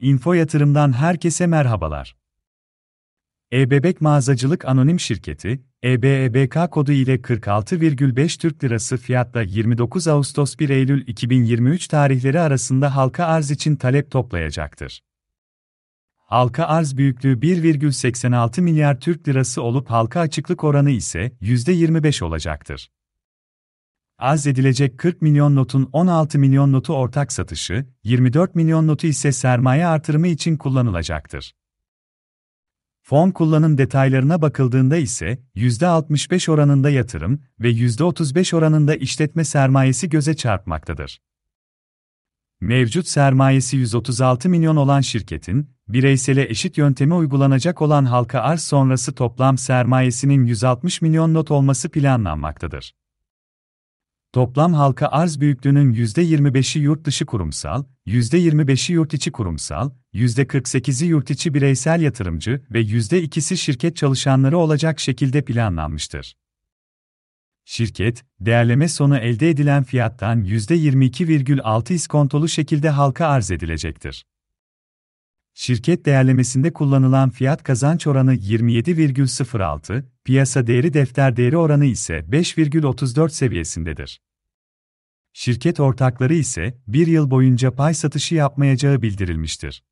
Info Yatırım'dan herkese merhabalar. E-Bebek Mağazacılık Anonim Şirketi, EBEBK kodu ile 46,5 Türk Lirası fiyatla 29 Ağustos 1 Eylül 2023 tarihleri arasında halka arz için talep toplayacaktır. Halka arz büyüklüğü 1,86 milyar Türk Lirası olup halka açıklık oranı ise %25 olacaktır. Arz edilecek 40 milyon notun 16 milyon notu ortak satışı, 24 milyon notu ise sermaye artırımı için kullanılacaktır. Fon kullanım detaylarına bakıldığında ise %65 oranında yatırım ve %35 oranında işletme sermayesi göze çarpmaktadır. Mevcut sermayesi 136 milyon olan şirketin, bireysele eşit yöntemi uygulanacak olan halka arz sonrası toplam sermayesinin 160 milyon not olması planlanmaktadır. Toplam halka arz büyüklüğünün %25'i yurt dışı kurumsal, %25'i yurt içi kurumsal, %48'i yurt içi bireysel yatırımcı ve %2'si şirket çalışanları olacak şekilde planlanmıştır. Şirket, değerleme sonu elde edilen fiyattan %22,6 iskontolu şekilde halka arz edilecektir. Şirket değerlemesinde kullanılan fiyat kazanç oranı 27,06, piyasa değeri defter değeri oranı ise 5,34 seviyesindedir. Şirket ortakları ise bir yıl boyunca pay satışı yapmayacağı bildirilmiştir.